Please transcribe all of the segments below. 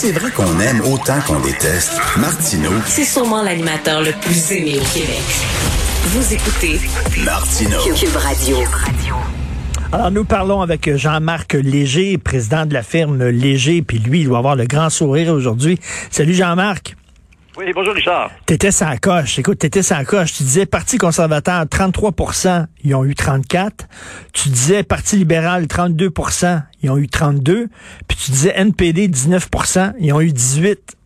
C'est vrai qu'on aime autant qu'on déteste, Martineau, C'est sûrement l'animateur le plus aimé au Québec. Vous écoutez Martineau. Cube Radio. Alors, nous parlons avec Jean-Marc Léger, président de la firme Léger, puis lui, il doit avoir le grand sourire aujourd'hui. Salut Jean-Marc. Oui, bonjour Richard. T'étais sans coche. Écoute, t'étais sans coche. Tu disais Parti conservateur, 33% ils ont eu 34. Tu disais Parti libéral, 32% ils ont eu 32. Puis tu disais NPD, 19% ils ont eu 18.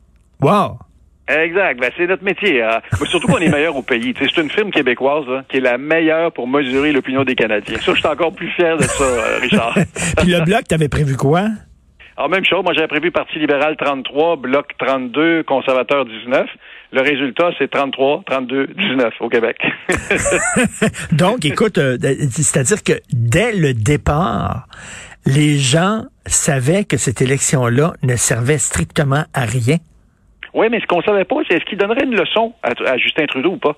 Wow! Exact. Ben, c'est notre métier. hein. Mais surtout qu'on est meilleur au pays. C'est une firme québécoise hein, qui est la meilleure pour mesurer l'opinion des Canadiens. Ça, je suis encore plus fier de ça, euh, Richard. Puis le bloc, t'avais prévu quoi? Alors, même chose, moi j'avais prévu Parti libéral 33, Bloc 32, Conservateur 19. Le résultat, c'est 33, 32, 19 au Québec. Donc, écoute, euh, c'est-à-dire que dès le départ, les gens savaient que cette élection-là ne servait strictement à rien. oui, mais ce qu'on savait pas, c'est est-ce qu'il donnerait une leçon à, à Justin Trudeau ou pas?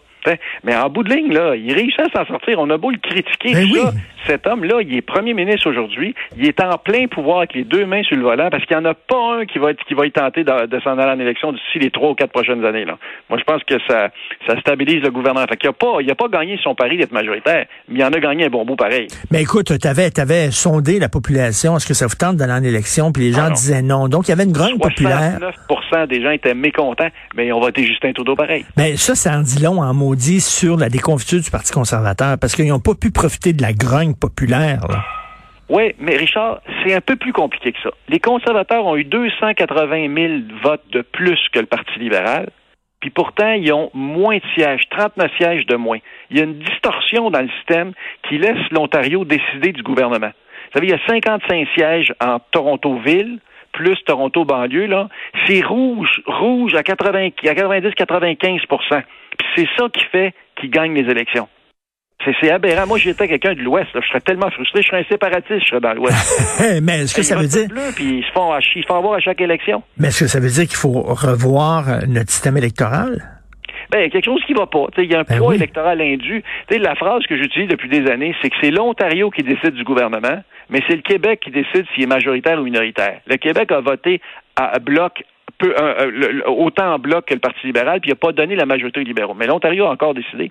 Mais en bout de ligne, là, il réussit à s'en sortir. On a beau le critiquer, Ben oui. ça. Cet homme-là, il est premier ministre aujourd'hui. Il est en plein pouvoir avec les deux mains sur le volant parce qu'il n'y en a pas un qui va être, qui va être tenté de, de s'en aller en élection d'ici les trois ou quatre prochaines années. Là. Moi, je pense que ça, ça stabilise le gouvernement. Fait qu'il a pas, il a pas gagné son pari d'être majoritaire, mais il en a gagné un bon bout pareil. Mais écoute, t'avais, t'avais sondé la population. Est-ce que ça vous tente d'aller en élection? Puis les gens Ah non. disaient non. Donc, il y avait une grogne populaire. 69 des gens étaient mécontents, mais ils ont voté Justin Trudeau pareil. Mais ça, ça en dit long en maudit sur la déconfiture du Parti conservateur parce qu'ils n'ont pas pu profiter de la grogne populaire. Oui, mais Richard, c'est un peu plus compliqué que ça. Les conservateurs ont eu 280 000 votes de plus que le Parti libéral, puis pourtant, ils ont moins de sièges, 39 sièges de moins. Il y a une distorsion dans le système qui laisse l'Ontario décider du gouvernement. Vous savez, il y a 55 sièges en Toronto-Ville, plus Toronto-banlieue, là. C'est rouge, rouge à 80, à 90-95% Puis c'est ça qui fait qu'ils gagnent les élections. C'est, aberrant. Moi, j'étais quelqu'un de l'Ouest. Je serais tellement frustré. Je serais un séparatiste. Je serais dans l'Ouest. Mais est-ce que ça veut dire, bleu, puis ils se font, ils se font avoir à chaque élection. mais est-ce que ça veut dire qu'il faut revoir euh, notre système électoral? Ben, il y a quelque chose qui va pas. Il y a un Ben poids oui. électoral indu. La phrase que j'utilise depuis des années, c'est que c'est l'Ontario qui décide du gouvernement, mais c'est le Québec qui décide s'il est majoritaire ou minoritaire. Le Québec a voté à bloc peu, euh, autant en bloc que le Parti libéral, puis il n'a pas donné la majorité aux libéraux. Mais l'Ontario a encore décidé.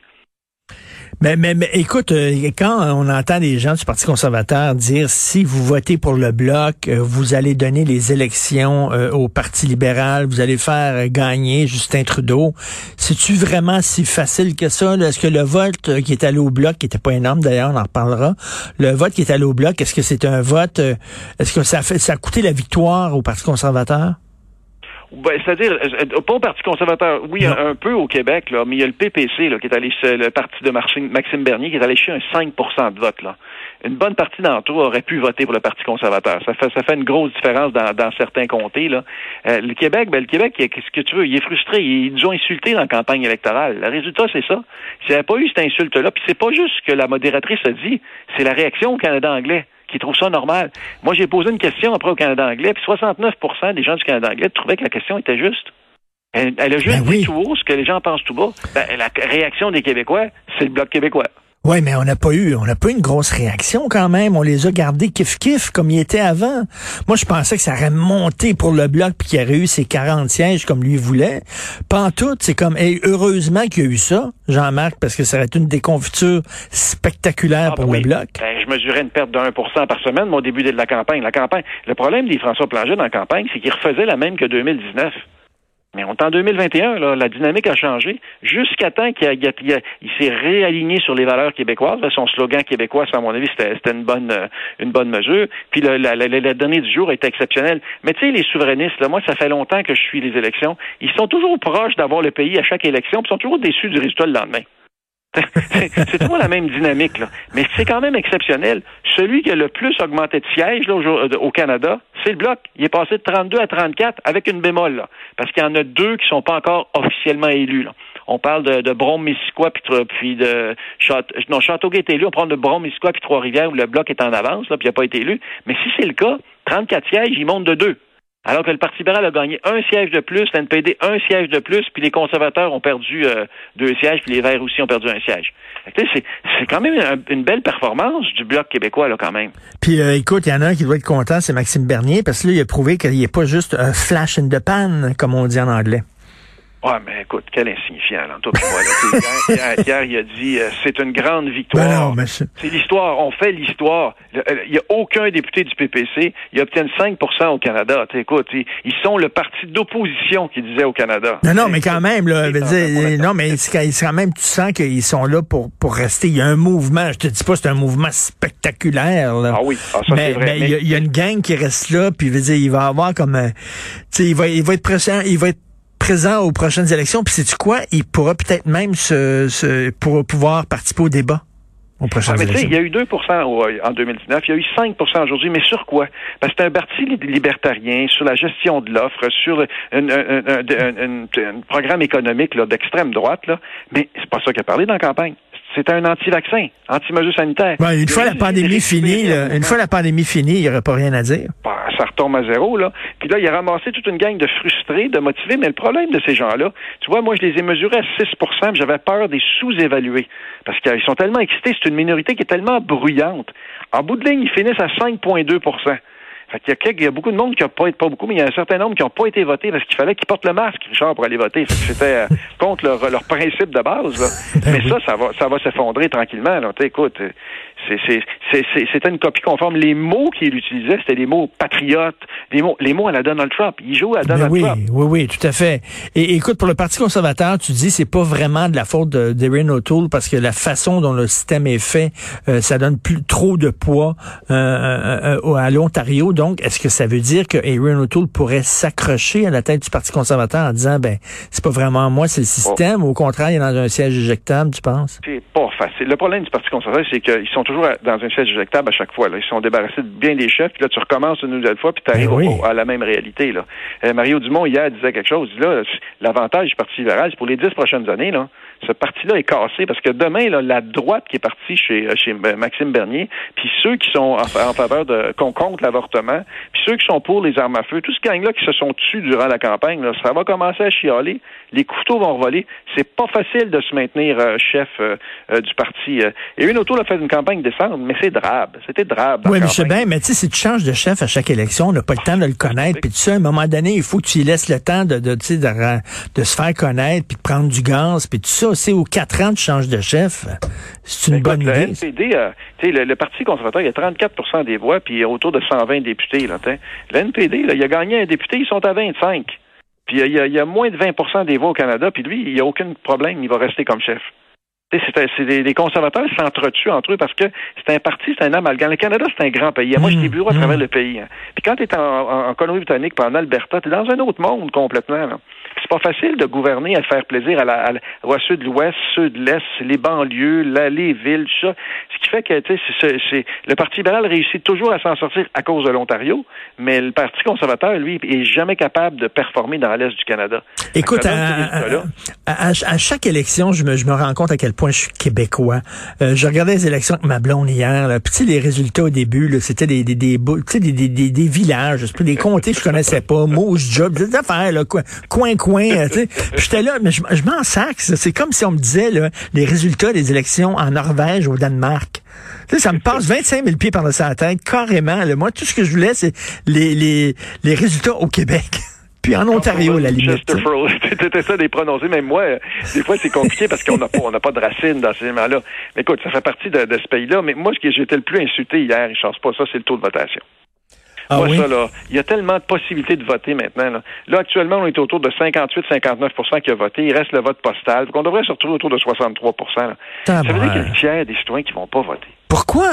Mais, mais, écoute, euh, quand on entend des gens du Parti conservateur dire si vous votez pour le bloc, euh, vous allez donner les élections euh, au Parti libéral, vous allez faire gagner Justin Trudeau, c'est-tu vraiment si facile que ça? Est-ce que le vote qui est allé au bloc, qui était pas énorme d'ailleurs, on en reparlera, le vote qui est allé au bloc, est-ce que c'est un vote, est-ce que ça, fait, ça a coûté la victoire au Parti conservateur? Ben, C'est-à-dire, euh, pas au Parti conservateur, oui, un, un peu au Québec, là, mais il y a le PPC, là, qui est allé, le parti de Maxime, Bernier, qui est allé chercher un 5% de vote, là. Une bonne partie d'entre eux aurait pu voter pour le Parti conservateur. Ça fait, ça fait une grosse différence dans, dans certains comtés, là. Euh, le Québec, ben, le Québec, qu'est-ce que tu veux? Il est frustré. Ils nous ont insultés dans la campagne électorale. Le résultat, c'est ça. S'il n'y avait pas eu cette insulte-là, puis c'est pas juste ce que la modératrice a dit, c'est la réaction au Canada anglais qui trouve ça normal. Moi, j'ai posé une question après au Canada anglais, puis 69% des gens du Canada anglais trouvaient que la question était juste. Elle, elle a juste Ben oui. dit tout haut ce que les gens pensent tout bas. Ben, la réaction des Québécois, c'est le Bloc québécois. Oui, mais on n'a pas eu, on n'a pas eu une grosse réaction quand même. On les a gardés kiff-kiff comme ils étaient avant. Moi, je pensais que ça aurait monté pour le bloc puis qu'il aurait eu ses 40 sièges comme lui voulait. Pas en tout, c'est comme, et heureusement qu'il y a eu ça, Jean-Marc, parce que ça aurait été une déconfiture spectaculaire Ah, pour ben le bloc. Ben, je mesurais une perte de 1% par semaine, mon début de la campagne. La campagne. Le problème des François Planger dans la campagne, c'est qu'il refaisait la même que 2019. Mais on est en 2021, là, la dynamique a changé jusqu'à temps qu'il s'est réaligné sur les valeurs québécoises. Son slogan québécois, à mon avis, c'était une bonne euh, une bonne mesure. Puis la, donnée du jour était exceptionnelle. Mais tu sais, les souverainistes, là, moi, ça fait longtemps que je suis les élections. Ils sont toujours proches d'avoir le pays à chaque élection, puis ils sont toujours déçus du résultat le lendemain. c'est toujours la même dynamique, là. Mais c'est quand même exceptionnel. Celui qui a le plus augmenté de sièges là, au, jour- au Canada, c'est le Bloc. Il est passé de 32 à 34 avec une bémol, là. Parce qu'il y en a deux qui sont pas encore officiellement élus, là. On parle de, de Brome-Missisquoi puis, puis de Château, non, est élu. On parle de Brome-Missisquoi puis Trois-Rivières où le Bloc est en avance, là, puis il n'a pas été élu. Mais si c'est le cas, 34 sièges, il monte de deux. Alors que le Parti libéral a gagné un siège de plus, l'NPD un siège de plus, puis les conservateurs ont perdu euh, deux sièges, puis les Verts aussi ont perdu un siège. C'est quand même un- une belle performance du Bloc québécois, là, quand même. Puis euh, écoute, il y en a un qui doit être content, c'est Maxime Bernier, parce que là, il a prouvé qu'il n'est pas juste un flash in the pan, comme on dit en anglais. Ouais, mais écoute, quel insignifiant, là, toi moi. Là. Hier, hier, hier, il a dit euh, c'est une grande victoire. Ben c'est- C'est l'histoire. On fait l'histoire. Euh, Il n'y a aucun député du PPC. Ils obtiennent 5% au Canada. Écoute, ils, ils sont le parti d'opposition qui disait au Canada. Non, non, mais quand même, là, dire, la- non, mais quand, même, tu sens qu'ils sont là pour, pour rester. Il y a un mouvement. Je te dis pas, c'est un mouvement spectaculaire, là. Ah oui, ah, ça, mais c'est vrai. mais il y, a- il y a une gang qui reste là, puis veut dire, il va avoir comme, un- tu sais, il va, il va être présent, il va être présent aux prochaines élections. Puis sais-tu quoi, il pourra peut-être même se, se pour pouvoir participer au débat aux Ah, prochaines mais tu sais, élections. il y a eu 2 au- en 2019, il y a eu 5% aujourd'hui, mais sur quoi? Parce que c'est un parti li- libertarien sur la gestion de l'offre, sur un, un- un- un- un- un programme économique là, d'extrême droite, là. mais c'est pas ça qu'il a parlé dans la campagne. C'est un anti-vaccin, anti-mesure sanitaire. Bon, une fois la pandémie finie, là, une fois la pandémie finie, il n'y aurait pas rien à dire. bah, ça retombe à zéro, là. Puis là, il a ramassé toute une gang de frustrés, de motivés, mais le problème de ces gens-là, tu vois, moi, je les ai mesurés à 6% puis j'avais peur des sous-évaluer. Parce qu'ils sont tellement excités, c'est une minorité qui est tellement bruyante. En bout de ligne, ils finissent à 5,2 fait qu'il y a, quelques- il y a beaucoup de monde qui n'a pas été, pas beaucoup, mais il y a un certain nombre qui n'ont pas été votés parce qu'il fallait qu'ils portent le masque, Richard, pour aller voter. C'était euh, contre leur, leur principe de base, là. Ben mais ça, ça va, ça va s'effondrer tranquillement, là. Écoute, c'était une copie conforme. Les mots qu'il utilisait, c'était des mots patriotes, des mots, les mots à la Donald Trump. Il joue à Ben Donald oui, Trump. oui, oui, tout à fait. Et écoute, pour le Parti conservateur, tu dis c'est pas vraiment de la faute de- d'Erin O'Toole parce que la façon dont le système est fait, euh, ça donne plus trop de poids euh, euh, euh, à l'Ontario. Donc, est-ce que ça veut dire que Erin O'Toole pourrait s'accrocher à la tête du Parti conservateur en disant ben c'est pas vraiment moi, c'est le système. Au contraire, il est dans un siège éjectable, tu penses? C'est pas facile. Le problème du Parti conservateur, c'est qu'ils sont toujours à- dans un siège éjectable à chaque fois. Là. Ils sont débarrassés de bien des chefs, puis là, tu recommences une nouvelle fois, puis tu arrives Ben oui. à la même réalité. Là. Euh, Mario Dumont, hier, disait quelque chose. Là, l'avantage du Parti libéral, c'est pour les dix prochaines années, là, ce parti-là est cassé, parce que demain, là, la droite qui est partie chez, euh, chez Maxime Bernier, puis ceux qui sont en, en faveur de qu'on compte l'avortement, puis ceux qui sont pour les armes à feu, tout ce gang-là qui se sont tués durant la campagne, là, ça va commencer à chialer. Les couteaux vont voler. C'est pas facile de se maintenir euh, chef euh, euh, du parti. Et une auto a fait une campagne décente, mais c'est drabe. C'était drabe. Oui, mais je sais bien, mais tu sais, si tu changes de chef à chaque élection, on n'a pas le temps de le connaître. Puis tu sais, à un moment donné, il faut que tu lui laisses le temps de, de, de, de se faire connaître, puis de prendre du gaz, puis tout ça. C'est aux quatre ans, tu changes de chef. C'est une Écoute, bonne le idée. NPD, euh, le, le Parti conservateur, il y a 34% des voix, puis il y a autour de 120 députés. Là, le NPD, là, il a gagné un député, ils sont à 25. Puis euh, il y, a, il y a moins de 20% des voix au Canada, puis lui, il n'y a aucun problème, il va rester comme chef. C'est des, des conservateurs s'entretuent entre eux parce que c'est un parti, c'est un amalgame. Le Canada, c'est un grand pays. Moi, j'ai des bureaux à travers mm. le pays. hein. Puis quand tu es en, en, en Colombie-Britannique, en Alberta, tu es dans un autre monde complètement. là. C'est pas facile de gouverner, à faire plaisir à la, à la- au sud de l'ouest, sud de l'est, les banlieues, la- les villes, tout ça. Ce qui fait que tu sais, c'est- le Parti libéral réussit toujours à s'en sortir à cause de l'Ontario, mais le Parti conservateur, lui, est jamais capable de performer dans l'est du Canada. Écoute, à, à- à- chaque élection, je me, je me rends compte à quel point je suis québécois. Euh, je regardais les élections avec ma blonde hier. Là. Puis les résultats au début, c'était des, des, des, des, des, des, des villages, des comtés que je connaissais pas, Mouche, Job, des affaires, là, coin, coin, coin euh, j'étais là, mais je, je m'en sac. C'est comme si on me disait là, les résultats des élections en Norvège au Danemark. Tu sais, ça me passe 25 000 pieds par-dessus la tête, carrément. là. Moi, tout ce que je voulais, c'est les, les, les résultats au Québec. Puis en Ontario, la limite. C'était ça des prononcer. Même moi, des fois, c'est compliqué parce qu'on n'a pas, on pas de racines dans ces éléments-là. Mais écoute, ça fait partie de, de ce pays-là. Mais moi, ce que j'étais le plus insulté hier, Richard, c'est pas ça, c'est le taux de votation. Ah Moi, oui? ça, là, il y a tellement de possibilités de voter maintenant. Là, Là, actuellement, on est autour de 58-59% qui a voté. Il reste le vote postal. Donc, on devrait se retrouver autour de 63 là. Ça veut dire qu'il y a le tiers des citoyens qui vont pas voter. Pourquoi?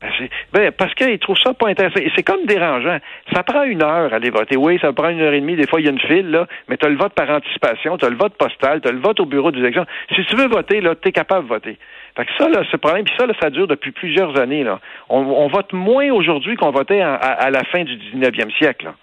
Ben, ben, parce qu'ils trouvent ça pas intéressant. C'est comme dérangeant. Ça prend une heure à aller voter. Oui, ça prend une heure et demie. Des fois, il y a une file, là. Mais tu le vote par anticipation, tu le vote postal, tu le vote au bureau d'élection. Si tu veux voter, là, tu es capable de voter. Fait que ça, là, ce problème, puis ça, là, ça dure depuis plusieurs années, là. On, vote moins aujourd'hui qu'on votait à, à la fin du 19e siècle, là.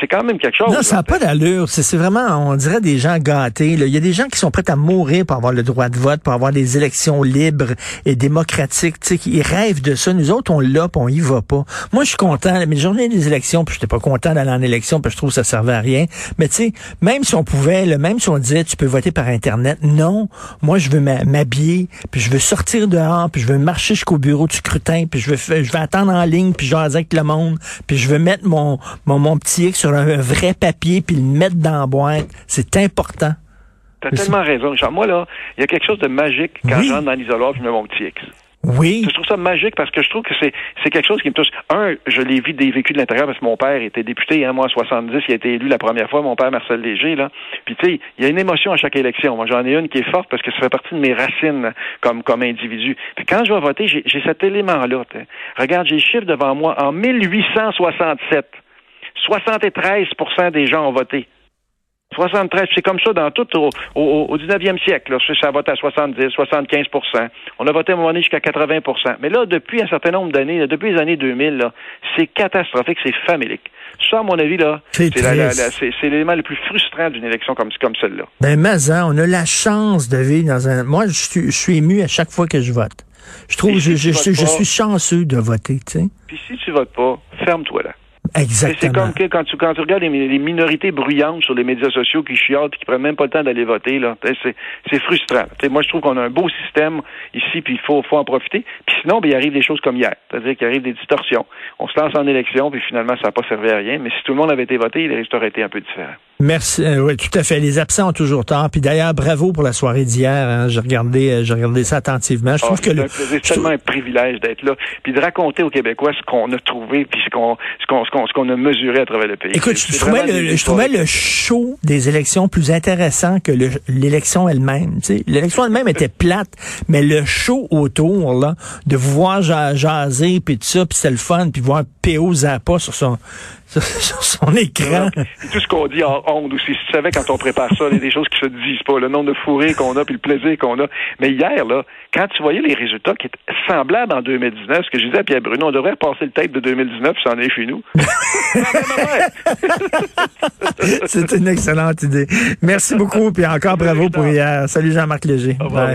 C'est quand même quelque chose. Non, ça n'a pas d'allure. C'est vraiment, on dirait des gens gâtés. là. Il y a des gens qui sont prêts à mourir pour avoir le droit de vote, pour avoir des élections libres et démocratiques. Tu sais, qui rêvent de ça. Nous autres, on l'a, on y va pas. Moi, je suis content. Mes journées des élections, puis j'étais pas content d'aller en élection, puis je trouve que ça servait à rien. Mais tu sais, même si on pouvait, là, même si on disait tu peux voter par Internet, non. Moi, je veux m'habiller, puis je veux sortir dehors, puis je veux marcher jusqu'au bureau du scrutin, puis je veux, je veux attendre en ligne, puis jaser avec le monde, puis je veux mettre mon, mon, mon petit Sur un vrai papier, puis le mettre dans la boîte. C'est important. T'as tellement raison, Richard. Moi, là, il y a quelque chose de magique quand Oui. je rentre dans l'isoloir je mets mon petit X. Oui. Je trouve ça magique parce que je trouve que c'est c'est quelque chose qui me touche. Un, je l'ai vu des vécus de l'intérieur parce que mon père était député, hein, moi en 70, il a été élu la première fois, mon père Marcel Léger là. Puis tu sais, il y a une émotion à chaque élection. Moi j'en ai une qui est forte parce que ça fait partie de mes racines comme comme individu. Puis quand je vais voter, j'ai cet élément là. Regarde, j'ai le chiffre devant moi en 1867. 73% des gens ont voté. 73, c'est comme ça dans tout au, au, au 19e siècle. Là, ça vote à 70, 75% On a voté à un moment donné jusqu'à 80% Mais là, depuis un certain nombre d'années, depuis les années 2000, là, c'est catastrophique, c'est famélique. Ça, à mon avis, là, C'est l'élément le plus frustrant d'une élection comme, comme celle-là. Ben, hein, on a la chance de vivre dans un. Moi, je suis, je suis ému à chaque fois que je vote. Je trouve, je, je, suis chanceux de voter, tu sais. Puis si tu votes pas, ferme-toi là. Et C'est Exactement. comme que quand tu, quand tu regardes les, minorités bruyantes sur les médias sociaux qui chialent et qui prennent même pas le temps d'aller voter, là, c'est frustrant. T'sais, moi, je trouve qu'on a un beau système ici, puis il faut, faut en profiter. Puis sinon, ben, il arrive des choses comme hier. C'est-à-dire qu'il arrive des distorsions. On se lance en élection, puis finalement, ça n'a pas servi à rien. Mais si tout le monde avait été voté, les résultats auraient été un peu différents. Merci. Euh, oui, tout à fait. Les absents ont toujours tort. Puis d'ailleurs, bravo pour la soirée d'hier. hein. J'ai regardé, euh, j'ai regardé ça attentivement. Je Ah, trouve que c'est le, c'est tellement un privilège d'être là, puis de raconter aux Québécois ce qu'on a trouvé, puis ce qu'on, ce qu'on, ce qu'on, ce qu'on a mesuré à travers le pays. Écoute, je trouvais, le, je trouvais le show des élections plus intéressant que le- l'élection elle-même. L'élection elle-même était plate, mais le show autour, là, de vous voir ja- jaser, puis tout ça, puis c'est le fun, puis voir P.O. Zappa sur son, sur, sur son écran. Tout ce qu'on dit en ondes aussi. Si tu savais quand on prépare ça, il y a des choses qui se disent pas, le nombre de fourrés qu'on a, puis le plaisir qu'on a. Mais hier, là, quand tu voyais les résultats qui étaient semblables en 2019, ce que je disais à Pierre Bruno, on devrait repasser le tape de 2019, puis s'en est chez nous. C'est une excellente idée. Merci beaucoup, puis encore bravo pour hier. Salut Jean-Marc Léger. revoir. Bye.